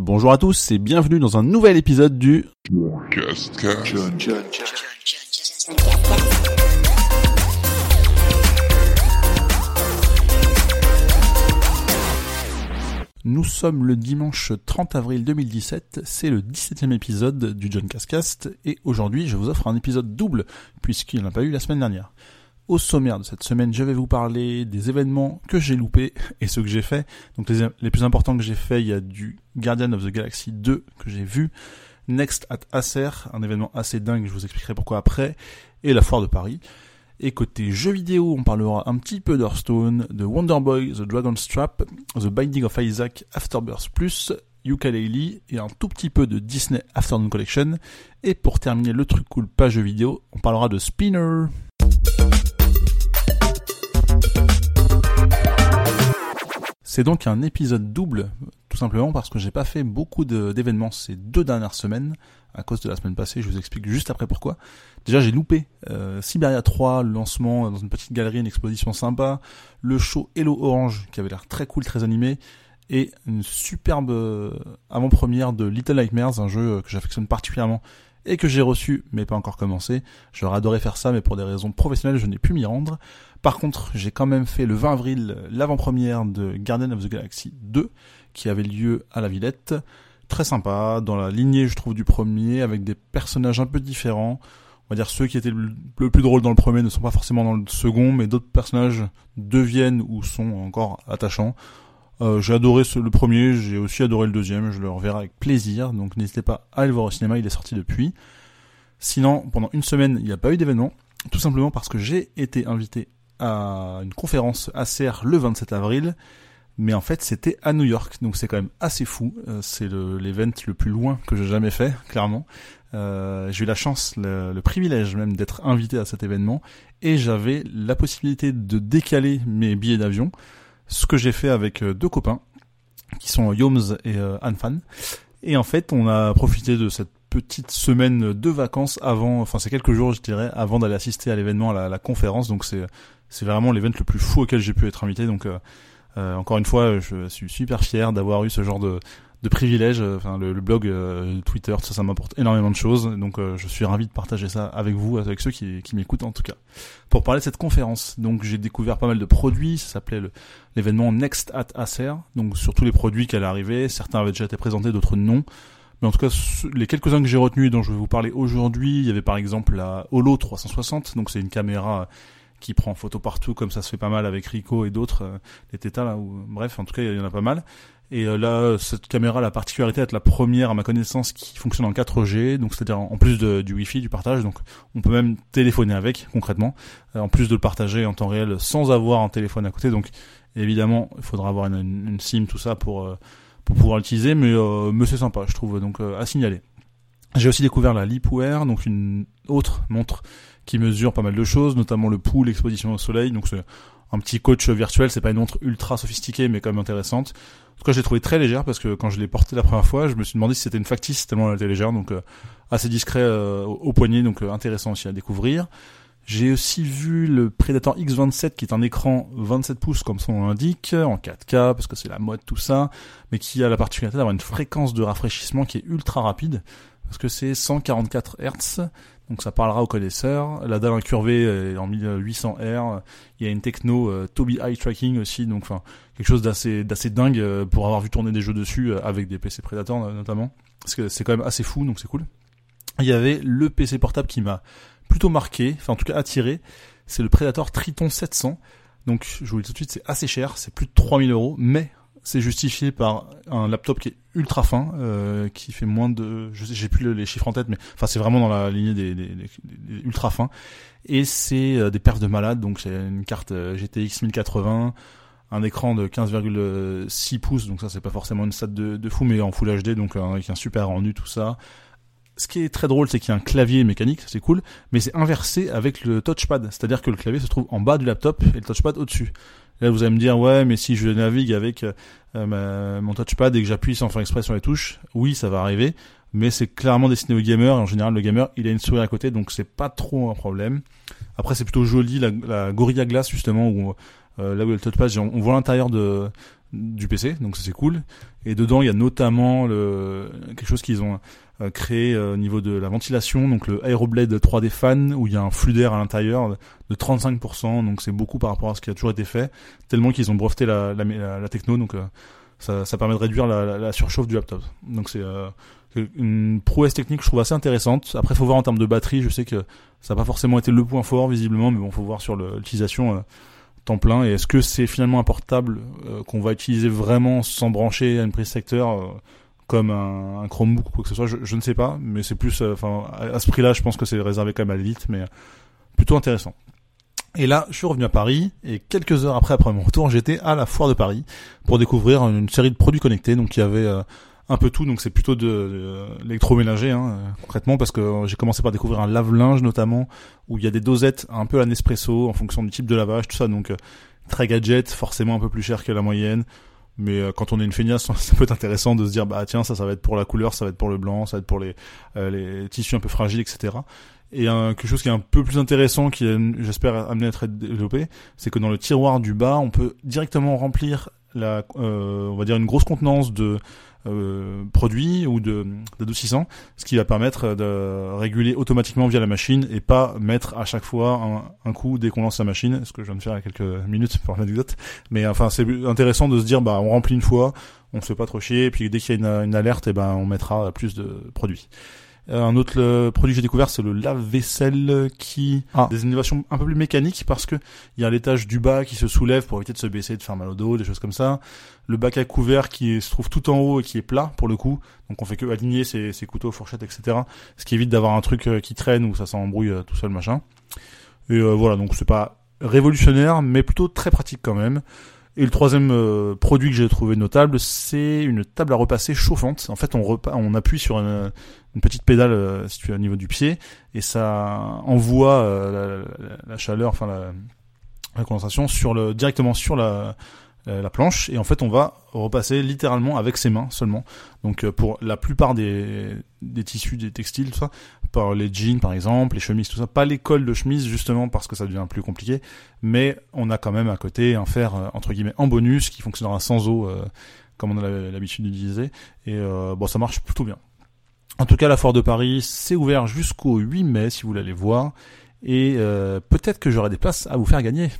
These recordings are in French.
Bonjour à tous et bienvenue dans un nouvel épisode du Nous sommes le dimanche 30 avril 2017, c'est le 17e épisode du John Cascast et aujourd'hui je vous offre un épisode double puisqu'il n'y en a pas eu la semaine dernière. Au sommaire de cette semaine, je vais vous parler des événements que j'ai loupés et ceux que j'ai fait. Donc les, plus importants que j'ai fait, il y a du Guardian of the Galaxy 2 que j'ai vu, Next at Acer, un événement assez dingue, je vous expliquerai pourquoi après, et la foire de Paris. Et côté jeux vidéo, on parlera un petit peu d'Hearthstone, de Wonder Boy, The Dragon's Trap, The Binding of Isaac, Afterbirth Plus, Yooka-Laylee et un tout petit peu de Disney Afternoon Collection. Et pour terminer le truc cool pas jeux vidéo, on parlera de Spinner. C'est donc un épisode double, tout simplement parce que j'ai pas fait beaucoup d'événements ces deux dernières semaines, à cause de la semaine passée, je vous explique juste après pourquoi. Déjà j'ai loupé euh, Siberia 3, le lancement dans une petite galerie, une exposition sympa, le show Hello Orange qui avait l'air très cool, très animé, et une superbe euh, avant-première de Little Nightmares, un jeu que j'affectionne particulièrement et que j'ai reçu mais pas encore commencé. J'aurais adoré faire ça mais pour des raisons professionnelles je n'ai pu m'y rendre. Par contre j'ai quand même fait le 20 avril l'avant-première de Guardian of the Galaxy 2 qui avait lieu à la Villette. Très sympa, dans la lignée je trouve du premier avec des personnages un peu différents. On va dire ceux qui étaient le plus drôles dans le premier ne sont pas forcément dans le second mais d'autres personnages deviennent ou sont encore attachants. Euh, j'ai adoré le premier, j'ai aussi adoré le deuxième, je le reverrai avec plaisir, donc n'hésitez pas à aller le voir au cinéma, il est sorti depuis. Sinon, pendant une semaine, il n'y a pas eu d'événement, tout simplement parce que j'ai été invité à une conférence ACR le 27 avril, mais en fait c'était à New York, donc c'est quand même assez fou, euh, c'est l'event le, plus loin que j'ai jamais fait, clairement. Euh, j'ai eu la chance, le, le privilège même d'être invité à cet événement, et j'avais la possibilité de décaler mes billets d'avion, ce que j'ai fait avec euh, deux copains qui sont Yoms et euh, Anfan. Et en fait, on a profité de cette petite semaine de vacances avant, enfin c'est quelques jours je dirais, avant d'aller assister à l'événement, à la, conférence. Donc c'est c'est vraiment l'événement le plus fou auquel j'ai pu être invité. Donc euh, encore une fois, je suis super fier d'avoir eu ce genre de de privilèges. Euh, enfin, le, blog, euh, Twitter, ça, ça m'apporte énormément de choses. Donc, euh, je suis ravi de partager ça avec vous, avec ceux qui, qui m'écoutent en tout cas. Pour parler de cette conférence, donc j'ai découvert pas mal de produits. Ça s'appelait l'événement Next at Acer. Donc, sur tous les produits qu'elle arrivait, certains avaient déjà été présentés, d'autres non. Mais en tout cas, les quelques-uns que j'ai retenus et dont je vais vous parler aujourd'hui, il y avait par exemple la Holo 360. Donc, c'est une caméra qui prend photo partout, comme ça se fait pas mal avec Rico et d'autres, les Teta là. Ou, bref, en tout cas, il y en a pas mal. Et euh, là, cette caméra a la particularité d'être la première, à ma connaissance, qui fonctionne en 4G, donc c'est-à-dire en plus de, du Wi-Fi, du partage, donc on peut même téléphoner avec, concrètement, euh, en plus de le partager en temps réel sans avoir un téléphone à côté. Donc évidemment, il faudra avoir une, une, SIM, tout ça, pour, euh, pour pouvoir l'utiliser, mais, mais c'est sympa, je trouve, donc à signaler. J'ai aussi découvert la Leapwear, donc une autre montre qui mesure pas mal de choses, notamment le pouls, l'exposition au soleil, donc c'est un petit coach virtuel, c'est pas une montre ultra sophistiquée, mais quand même intéressante. En tout cas, je l'ai trouvé très légère parce que quand je l'ai portée la première fois, je me suis demandé si c'était une factice tellement elle était légère, donc euh, assez discret euh, au, poignet, donc euh, intéressant aussi à découvrir. J'ai aussi vu le Predator X27 qui est un écran 27 pouces comme son nom l'indique, en 4K parce que c'est la mode tout ça, mais qui a la particularité d'avoir une fréquence de rafraîchissement qui est ultra rapide parce que c'est 144 Hz, donc ça parlera aux connaisseurs. La dalle incurvée est en 1800 R. Il y a une techno euh, Toby Eye Tracking aussi, donc enfin quelque chose d'assez d'assez dingue euh, pour avoir vu tourner des jeux dessus euh, avec des PC Predator notamment. Parce que c'est quand même assez fou, donc c'est cool. Il y avait le PC portable qui m'a plutôt marqué, enfin en tout cas attiré. C'est le Predator Triton 700. Donc je vous le dis tout de suite, c'est assez cher, c'est plus de 3000 euros, mais c'est justifié par un laptop qui est ultra fin, euh, qui fait moins de, je sais, j'ai plus les chiffres en tête, mais enfin c'est vraiment dans la lignée des, des, ultra fins. Et c'est euh, des perfs de malade, donc c'est une carte euh, GTX 1080, un écran de 15,6 pouces, donc ça c'est pas forcément une stat de, de, fou, mais en Full HD, donc avec un super rendu tout ça. Ce qui est très drôle, c'est qu'il y a un clavier mécanique, c'est cool, mais c'est inversé avec le touchpad, c'est-à-dire que le clavier se trouve en bas du laptop et le touchpad au-dessus. Là, vous allez me dire, ouais, mais si je navigue avec euh, mon touchpad et que j'appuie sans faire exprès sur les touches, oui, ça va arriver. Mais c'est clairement destiné au gamer. En général, le gamer, il a une souris à côté, donc c'est pas trop un problème. Après, c'est plutôt joli la, la Gorilla Glass justement où euh, là où le touchpad, on, voit l'intérieur de du PC, donc ça c'est cool. Et dedans, il y a notamment le, quelque chose qu'ils ont euh, créé euh, au niveau de la ventilation, donc le Aeroblade 3D Fan, où il y a un flux d'air à l'intérieur de 35%, donc c'est beaucoup par rapport à ce qui a toujours été fait, tellement qu'ils ont breveté la, la, la, techno, donc euh, ça, ça, permet de réduire la, surchauffe du laptop. Donc c'est une prouesse technique, je trouve assez intéressante. Après, faut voir en termes de batterie, je sais que ça n'a pas forcément été le point fort visiblement, mais bon, faut voir sur l'utilisation temps plein et est-ce que c'est finalement un portable euh, qu'on va utiliser vraiment sans brancher à une prise secteur euh, comme un, un, Chromebook ou quoi que ce soit je, ne sais pas mais c'est plus euh, enfin à, ce prix-là je pense que c'est réservé quand même à l'élite mais plutôt intéressant et là, je suis revenu à Paris et quelques heures après après mon retour, j'étais à la foire de Paris pour découvrir une série de produits connectés. Donc il y avait un peu tout, donc c'est plutôt de, l'électroménager hein, concrètement parce que j'ai commencé par découvrir un lave-linge notamment où il y a des dosettes un peu à Nespresso en fonction du type de lavage, tout ça, donc euh, très gadget, forcément un peu plus cher que la moyenne. Mais euh, quand on est une feignasse, ça peut être intéressant de se dire bah tiens ça ça va être pour la couleur, ça va être pour le blanc, ça va être pour les euh, les tissus un peu fragiles, etc. Et quelque chose qui est un peu plus intéressant, qui j'espère amener à être développé, c'est que dans le tiroir du bas, on peut directement remplir la, on va dire une grosse contenance de euh, produit ou de d'adoucissant, ce qui va permettre de réguler automatiquement via la machine et pas mettre à chaque fois un, coup dès qu'on lance la machine, ce que je viens de faire il y a quelques minutes pour l'anecdote. Mais enfin, c'est intéressant de se dire, bah, on remplit une fois, on se fait pas trop chier, et puis dès qu'il y a une, une alerte, et eh ben, on mettra plus de produits. Euh, un autre produit que j'ai découvert, c'est le lave-vaisselle qui a ah. des innovations un peu plus mécaniques parce que il y a l'étage du bas qui se soulève pour éviter de se baisser, de faire mal au dos, des choses comme ça. Le bac à couvert qui se trouve tout en haut et qui est plat pour le coup, donc on fait que aligner ses, ses couteaux, fourchettes, etc. Ce qui évite d'avoir un truc euh, qui traîne ou ça s'embrouille euh, tout seul machin. Et voilà, donc c'est pas révolutionnaire, mais plutôt très pratique quand même. Et le troisième euh, produit que j'ai trouvé notable, c'est une table à repasser chauffante. En fait, on, on appuie sur une, petite pédale euh, située au niveau du pied et ça envoie euh, la, chaleur, enfin la, condensation directement sur la, la planche et en fait on va repasser littéralement avec ses mains seulement. Donc pour la plupart des, des tissus, des textiles, tout ça, par les jeans par exemple, les chemises, tout ça, pas les cols de chemise justement parce que ça devient plus compliqué, mais on a quand même à côté un fer euh, entre guillemets en bonus qui fonctionnera sans eau comme on a l'habitude d'utiliser et bon ça marche plutôt bien. En tout cas la foire de Paris c'est ouvert jusqu'au 8 mai si vous aller voir et peut-être que j'aurai des places à vous faire gagner.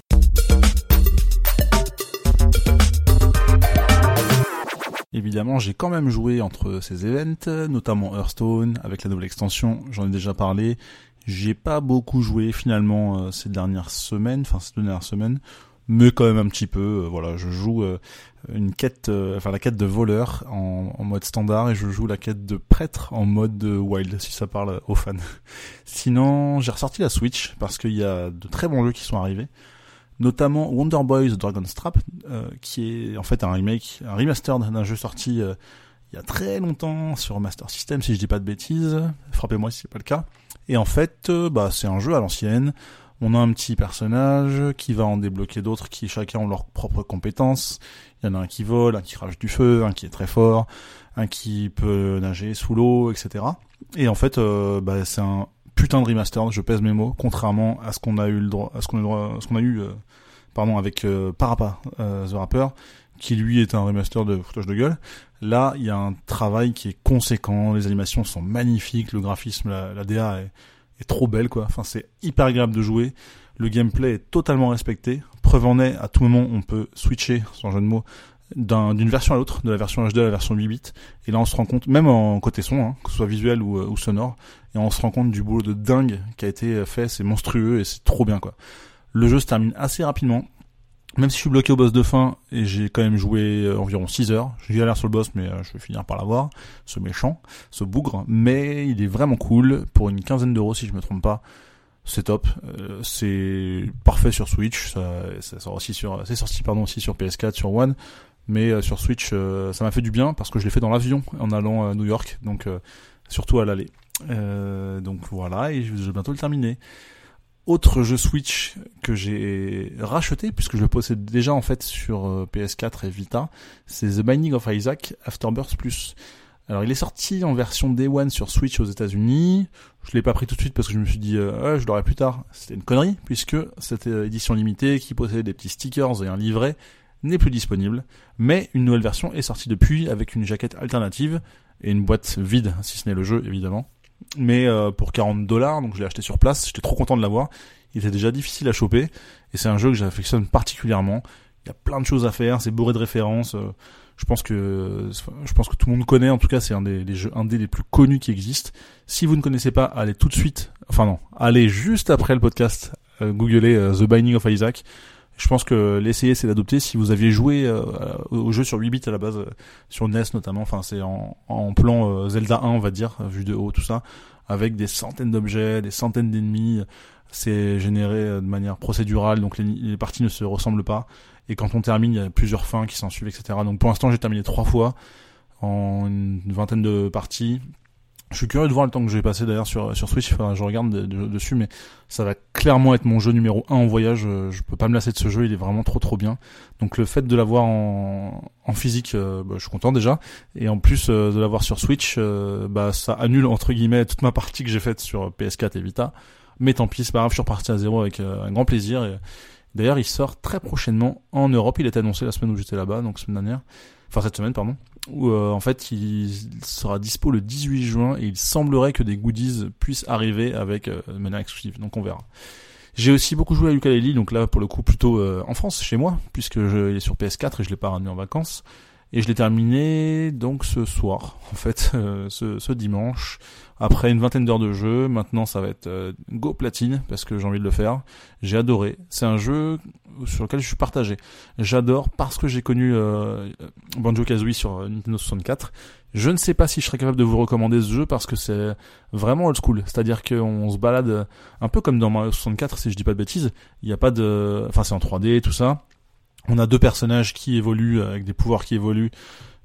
Évidemment, j'ai quand même joué entre ces events, notamment Hearthstone avec la nouvelle extension, j'en ai déjà parlé. J'ai pas beaucoup joué finalement euh, ces dernières semaines, enfin ces dernières semaines, mais quand même un petit peu. Euh, voilà, je joue euh, une quête, enfin la quête de voleur en, en, mode standard et je joue la quête de prêtre en mode wild, si ça parle aux fans. Sinon, j'ai ressorti la Switch parce qu'il y a de très bons jeux qui sont arrivés notamment Wonder Boy The Dragon's Trap, euh, qui est en fait un remake, un remaster d'un jeu sorti euh, il y a très longtemps sur Master System, si je dis pas de bêtises. Frappez-moi si c'est pas le cas. Et en fait, euh, bah c'est un jeu à l'ancienne. On a un petit personnage qui va en débloquer d'autres qui chacun ont leurs propres compétences. Il y en a un qui vole, un qui crache du feu, un qui est très fort, un qui peut nager sous l'eau, etc. Et en fait, bah, c'est un putain de remaster, je pèse mes mots, contrairement à ce qu'on a eu le droit, à ce qu'on a, droit, ce qu'on a eu, euh, pardon, avec euh, Parappa euh, the Rapper, qui lui est un remaster de foutage de gueule. Là, il y a un travail qui est conséquent, les animations sont magnifiques, le graphisme, la, DA est, est, trop belle, quoi. Enfin, c'est hyper agréable de jouer. Le gameplay est totalement respecté. Preuve en est, à tout moment, on peut switcher, sans jeu de mots, d'une version à l'autre, de la version HD à la version 8 bits. Et là, on se rend compte, même en côté son, hein, que ce soit visuel ou, ou, sonore, on se rend compte du boulot de dingue qui a été fait. C'est monstrueux et c'est trop bien, quoi. Le jeu se termine assez rapidement. Même si je suis bloqué au boss de fin et j'ai quand même joué euh, environ 6 heures, j'ai galère sur le boss mais euh, je vais finir par l'avoir, ce méchant, ce bougre, mais il est vraiment cool pour une quinzaine d'euros si je me trompe pas. C'est top, euh, c'est parfait sur Switch, ça, sort aussi sur, c'est sorti pardon aussi sur PS4, sur One, mais euh, sur Switch, euh, ça m'a fait du bien parce que je l'ai fait dans l'avion en allant à New York, donc euh, surtout à l'aller. Donc voilà, et je vais bientôt le terminer. Autre jeu Switch que j'ai racheté puisque je le possède déjà en fait sur PS4 et Vita, c'est The Binding of Isaac Afterbirth Plus. Alors il est sorti en version Day One sur Switch aux États-Unis. Je l'ai pas pris tout de suite parce que je me suis dit euh, je l'aurai plus tard. C'était une connerie puisque cette édition limitée qui possédait des petits stickers et un livret n'est plus disponible, mais une nouvelle version est sortie depuis avec une jaquette alternative et une boîte vide, si ce n'est le jeu évidemment. Mais euh, pour 40 dollars, donc je l'ai acheté sur place, j'étais trop content de l'avoir. Il était déjà difficile à choper et c'est un jeu que j'affectionne particulièrement. Il y a plein de choses à faire, c'est bourré de références. Euh, je pense que je pense que tout le monde connaît. En tout cas, c'est un des, jeux un des les plus connus qui existent. Si vous ne connaissez pas, allez tout de suite. Enfin non, allez juste après le podcast. Euh, googlez euh, The Binding of Isaac. Je pense que l'essayer c'est d'adopter. Si vous aviez joué euh, au jeu sur 8 bits à la base, sur NES notamment, enfin c'est en, en plan Zelda 1 on va dire, vu de haut tout ça, avec des centaines d'objets, des centaines d'ennemis. C'est généré de manière procédurale, donc les, les parties ne se ressemblent pas. Et quand on termine, il y a plusieurs fins qui s'en suivent, etc. Donc pour l'instant, j'ai terminé trois fois en une vingtaine de parties. Je suis curieux de voir le temps que je vais passer d'ailleurs sur sur Switch. Enfin, je regarde dessus, mais ça va clairement être mon jeu numéro un en voyage. Je peux pas me lasser de ce jeu. Il est vraiment trop trop bien. Donc le fait de l'avoir en, en physique, euh, bah, je suis content déjà. Et en plus euh, de l'avoir sur Switch, euh, bah ça annule entre guillemets toute ma partie que j'ai faite sur PS4 et Vita. Mais tant pis, c'est pas grave. Je suis reparti à zéro avec un grand plaisir. D'ailleurs, il sort très prochainement en Europe. Il été annoncé la semaine où j'étais là-bas, donc semaine dernière. Enfin, cette semaine, pardon. Où, euh, en fait, il sera dispo le 18 juin et il semblerait que des goodies puissent arriver avec euh, de manière exclusive. Donc, on verra. J'ai aussi beaucoup joué à Ukulele, donc là, pour le coup, plutôt euh, en France, chez moi, puisque je, il est sur PS4 et je l'ai pas ramené en vacances. Et je l'ai terminé donc ce soir, en fait, euh, ce, ce, dimanche, après une vingtaine d'heures de jeu. Maintenant, ça va être euh, Go Platine parce que j'ai envie de le faire. J'ai adoré. C'est un jeu sur lequel je suis partagé. J'adore parce que j'ai connu euh, Banjo Kazooie sur Nintendo 64. Je ne sais pas si je serais capable de vous recommander ce jeu parce que c'est vraiment old school. C'est-à-dire qu'on se balade un peu comme dans Mario 64, si je dis pas de bêtises. Il n'y a pas de, enfin c'est en 3D tout ça on a deux personnages qui évoluent avec des pouvoirs qui évoluent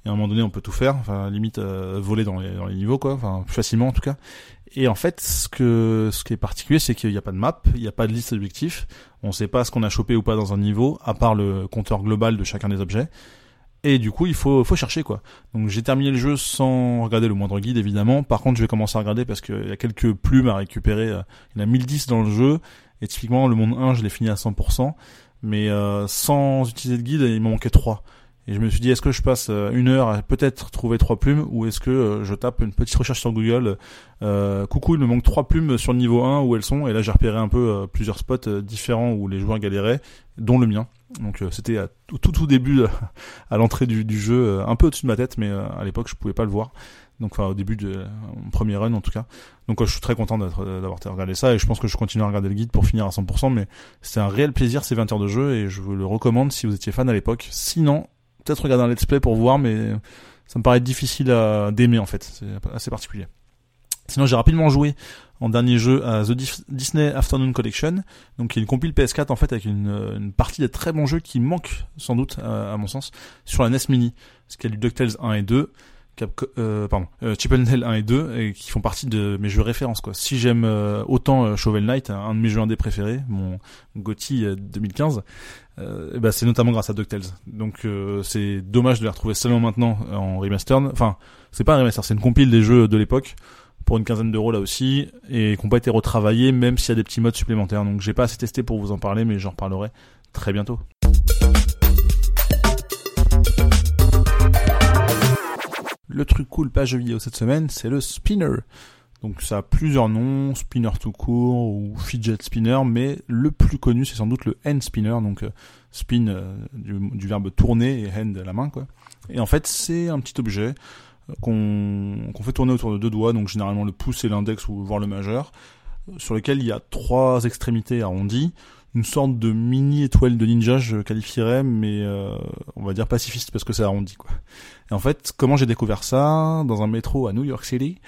et à un moment donné on peut tout faire enfin limite euh, voler dans les, dans niveaux quoi enfin plus facilement en tout cas. Et en fait ce que ce qui est particulier c'est qu'il n'y a pas de map il n'y a pas de liste d'objectifs on sait pas ce qu'on a chopé ou pas dans un niveau à part le compteur global de chacun des objets. Et du coup il faut faut chercher quoi. Donc j'ai terminé le jeu sans regarder le moindre guide évidemment. Par contre je vais commencer à regarder parce qu'il y a quelques plumes à récupérer il y en a 1010 dans le jeu et typiquement le monde 1 je l'ai fini à 100% mais euh, sans utiliser de guide, il m'en manquait trois. Et je me suis dit, est-ce que je passe euh, une heure à peut-être trouver trois plumes, ou est-ce que euh, je tape une petite recherche sur Google, euh, coucou, il me manque trois plumes sur le niveau 1, où elles sont, et là j'ai repéré un peu plusieurs spots différents où les joueurs galéraient, dont le mien. Donc c'était au tout tout début, à l'entrée du, du, jeu, un peu au-dessus de ma tête, mais à l'époque je pouvais pas le voir donc enfin au début de mon premier run en tout cas. Donc je suis très content d'avoir regardé ça et je pense que je continue à regarder le guide pour finir à 100%, mais c'est un réel plaisir ces 20 heures de jeu et je vous le recommande si vous étiez fan à l'époque. Sinon, peut-être regarder un let's play pour voir, mais ça me paraît difficile à d'aimer en fait, c'est assez particulier. Sinon, j'ai rapidement joué en dernier jeu à The Disney Afternoon Collection, donc qui est une compile PS4 en fait avec une, une partie des très bons jeux qui manquent sans doute à, mon sens sur la NES Mini, qu'il y a du DuckTales 1 et 2, Cap euh, pardon, euh, and 1 et 2 et qui font partie de mes jeux références quoi. Si j'aime euh, autant euh, Shovel Knight, un de mes jeux indés préférés, mon GOTY 2015, euh, bah c'est notamment grâce à DuckTales. Donc c'est dommage de les retrouver seulement maintenant en remaster. Enfin, c'est pas un remaster, c'est une compile des jeux de l'époque pour une quinzaine d'euros là aussi et qui n'ont pas été retravaillés même s'il y a des petits modes supplémentaires. Donc j'ai pas assez testé pour vous en parler mais j'en reparlerai très bientôt. Le truc cool pas jeu vidéo cette semaine, c'est le spinner. Donc ça a plusieurs noms, spinner tout court ou fidget spinner, mais le plus connu c'est sans doute le hand spinner, donc euh, spin euh, du, verbe tourner et hand la main quoi. Et en fait c'est un petit objet euh, qu'on fait tourner autour de deux doigts, donc généralement le pouce et l'index ou voire le majeur, sur lequel il y a trois extrémités arrondies une sorte de mini étoile de ninja, je qualifierais, mais on va dire pacifiste parce que c'est arrondi quoi. Et en fait, comment j'ai découvert ça dans un métro à New York City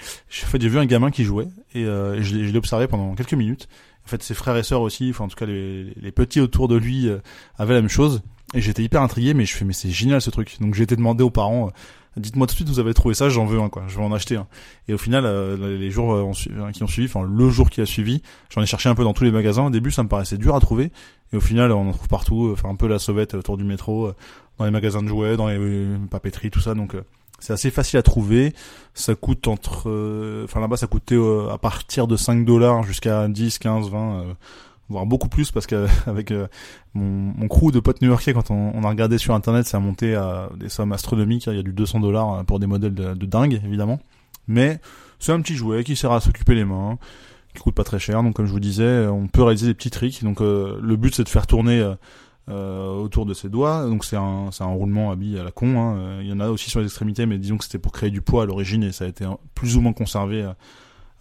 En fait, j'ai vu un gamin qui jouait et, euh, je l'ai observé pendant quelques minutes. En fait, ses frères et sœurs aussi, enfin en tout cas les, les petits autour de lui euh, avaient la même chose. Et j'étais hyper intrigué, mais je fais mais c'est génial ce truc. Donc j'ai été demandé aux parents dites-moi tout de suite vous avez trouvé ça, j'en veux un quoi, je vais en acheter un. Et au final, euh, les jours euh, qui ont suivi, enfin le jour qui a suivi, j'en ai cherché un peu dans tous les magasins. Au début, ça me paraissait dur à trouver, et au final, on en trouve partout. Enfin un peu la sauvette autour du métro, euh, dans les magasins de jouets, dans les papeteries, tout ça. Donc c'est assez facile à trouver. Ça coûte entre, enfin là-bas, ça coûtait à partir de 5 dollars jusqu'à 10, 15, 20 voire beaucoup plus parce qu'avec mon, mon crew de potes new-yorkais, quand on, on, a regardé sur internet, ça a monté à des sommes astronomiques. Il y a du 200 dollars pour des modèles de, de dingue, évidemment. Mais c'est un petit jouet qui sert à s'occuper les mains, qui coûte pas très cher. Donc comme je vous disais, on peut réaliser des petits tricks. Donc le but c'est de faire tourner euh, autour de ses doigts. Donc c'est un, roulement billes à la con. Hein. Euh, il y en a aussi sur les extrémités, mais disons que c'était pour créer du poids à l'origine et ça a été plus ou moins conservé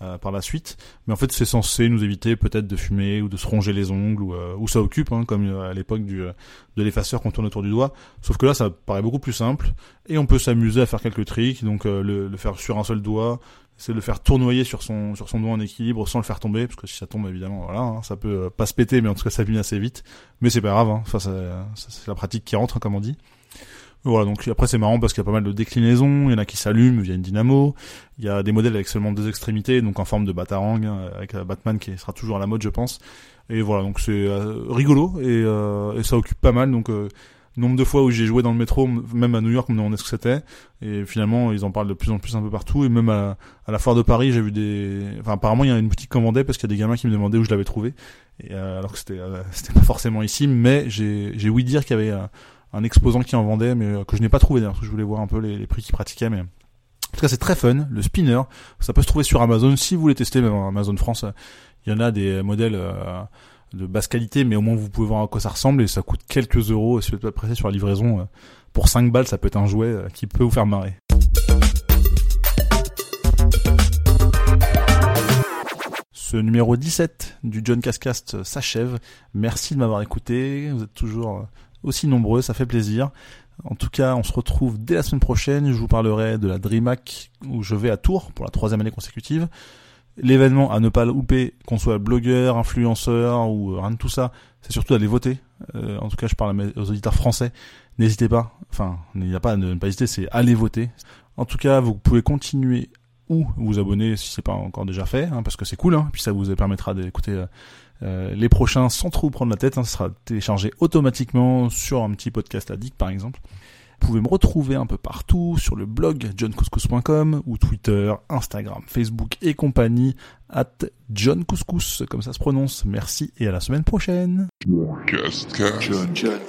euh, par la suite. Mais en fait, c'est censé nous éviter peut-être de fumer ou de se ronger les ongles ou, ou ça occupe, hein, comme à l'époque du de l'effaceur qu'on tourne autour du doigt. Sauf que là, ça paraît beaucoup plus simple et on peut s'amuser à faire quelques tricks. Donc le, le faire sur un seul doigt, c'est de le faire tournoyer sur son sur son doigt en équilibre sans le faire tomber parce que si ça tombe évidemment voilà hein, ça peut pas se péter mais en tout cas ça vient assez vite mais c'est pas grave hein. enfin c'est la pratique qui rentre comme on dit voilà donc après c'est marrant parce qu'il y a pas mal de déclinaisons il y en a qui s'allument via une dynamo il y a des modèles avec seulement deux extrémités donc en forme de batarang hein, avec Batman qui sera toujours à la mode je pense et voilà donc c'est euh, rigolo et, euh, et, ça occupe pas mal donc euh, nombre de fois où j'ai joué dans le métro, même à New York, on me demandait ce que c'était. Et finalement, ils en parlent de plus en plus un peu partout. Et même à, la foire de Paris, j'ai vu des. Enfin, apparemment, il y a une boutique qu'on vendait parce qu'il y a des gamins qui me demandaient où je l'avais trouvé. Et, euh, alors que c'était, euh, c'était pas forcément ici, mais j'ai, ouï dire qu'il y avait euh, un, exposant qui en vendait, mais que je n'ai pas trouvé d'ailleurs, parce que je voulais voir un peu les, prix qu'ils pratiquaient. Mais en tout cas, c'est très fun. Le spinner, ça peut se trouver sur Amazon si vous voulez tester, même Amazon France. Il y en a des modèles de basse qualité, mais au moins vous pouvez voir à quoi ça ressemble et ça coûte quelques euros. Si vous êtes pas pressé sur la livraison, euh, pour 5 balles, ça peut être un jouet euh, qui peut vous faire marrer. Ce numéro 17 du John Cascast s'achève. Merci de m'avoir écouté. Vous êtes toujours euh, aussi nombreux, ça fait plaisir. En tout cas, on se retrouve dès la semaine prochaine. Je vous parlerai de la DreamHack où je vais à Tours pour la troisième année consécutive. L'événement à ne pas louper, qu'on soit blogueur, influenceur ou rien de tout ça, c'est surtout d'aller voter. Euh, en tout cas, je parle aux auditeurs français. N'hésitez pas. Enfin, il n'y a pas à ne pas hésiter, c'est aller voter. En tout cas, vous pouvez continuer ou vous abonner si c'est pas encore déjà fait, hein, parce que c'est cool. Hein, puis ça vous permettra d'écouter euh, les prochains sans trop prendre la tête. Hein, ça sera téléchargé automatiquement sur un petit podcast addict, par exemple. Vous pouvez me retrouver un peu partout sur le blog johncouscous.com ou Twitter, Instagram, Facebook et compagnie at johncouscous, comme ça se prononce. Merci et à la semaine prochaine. John, John, John,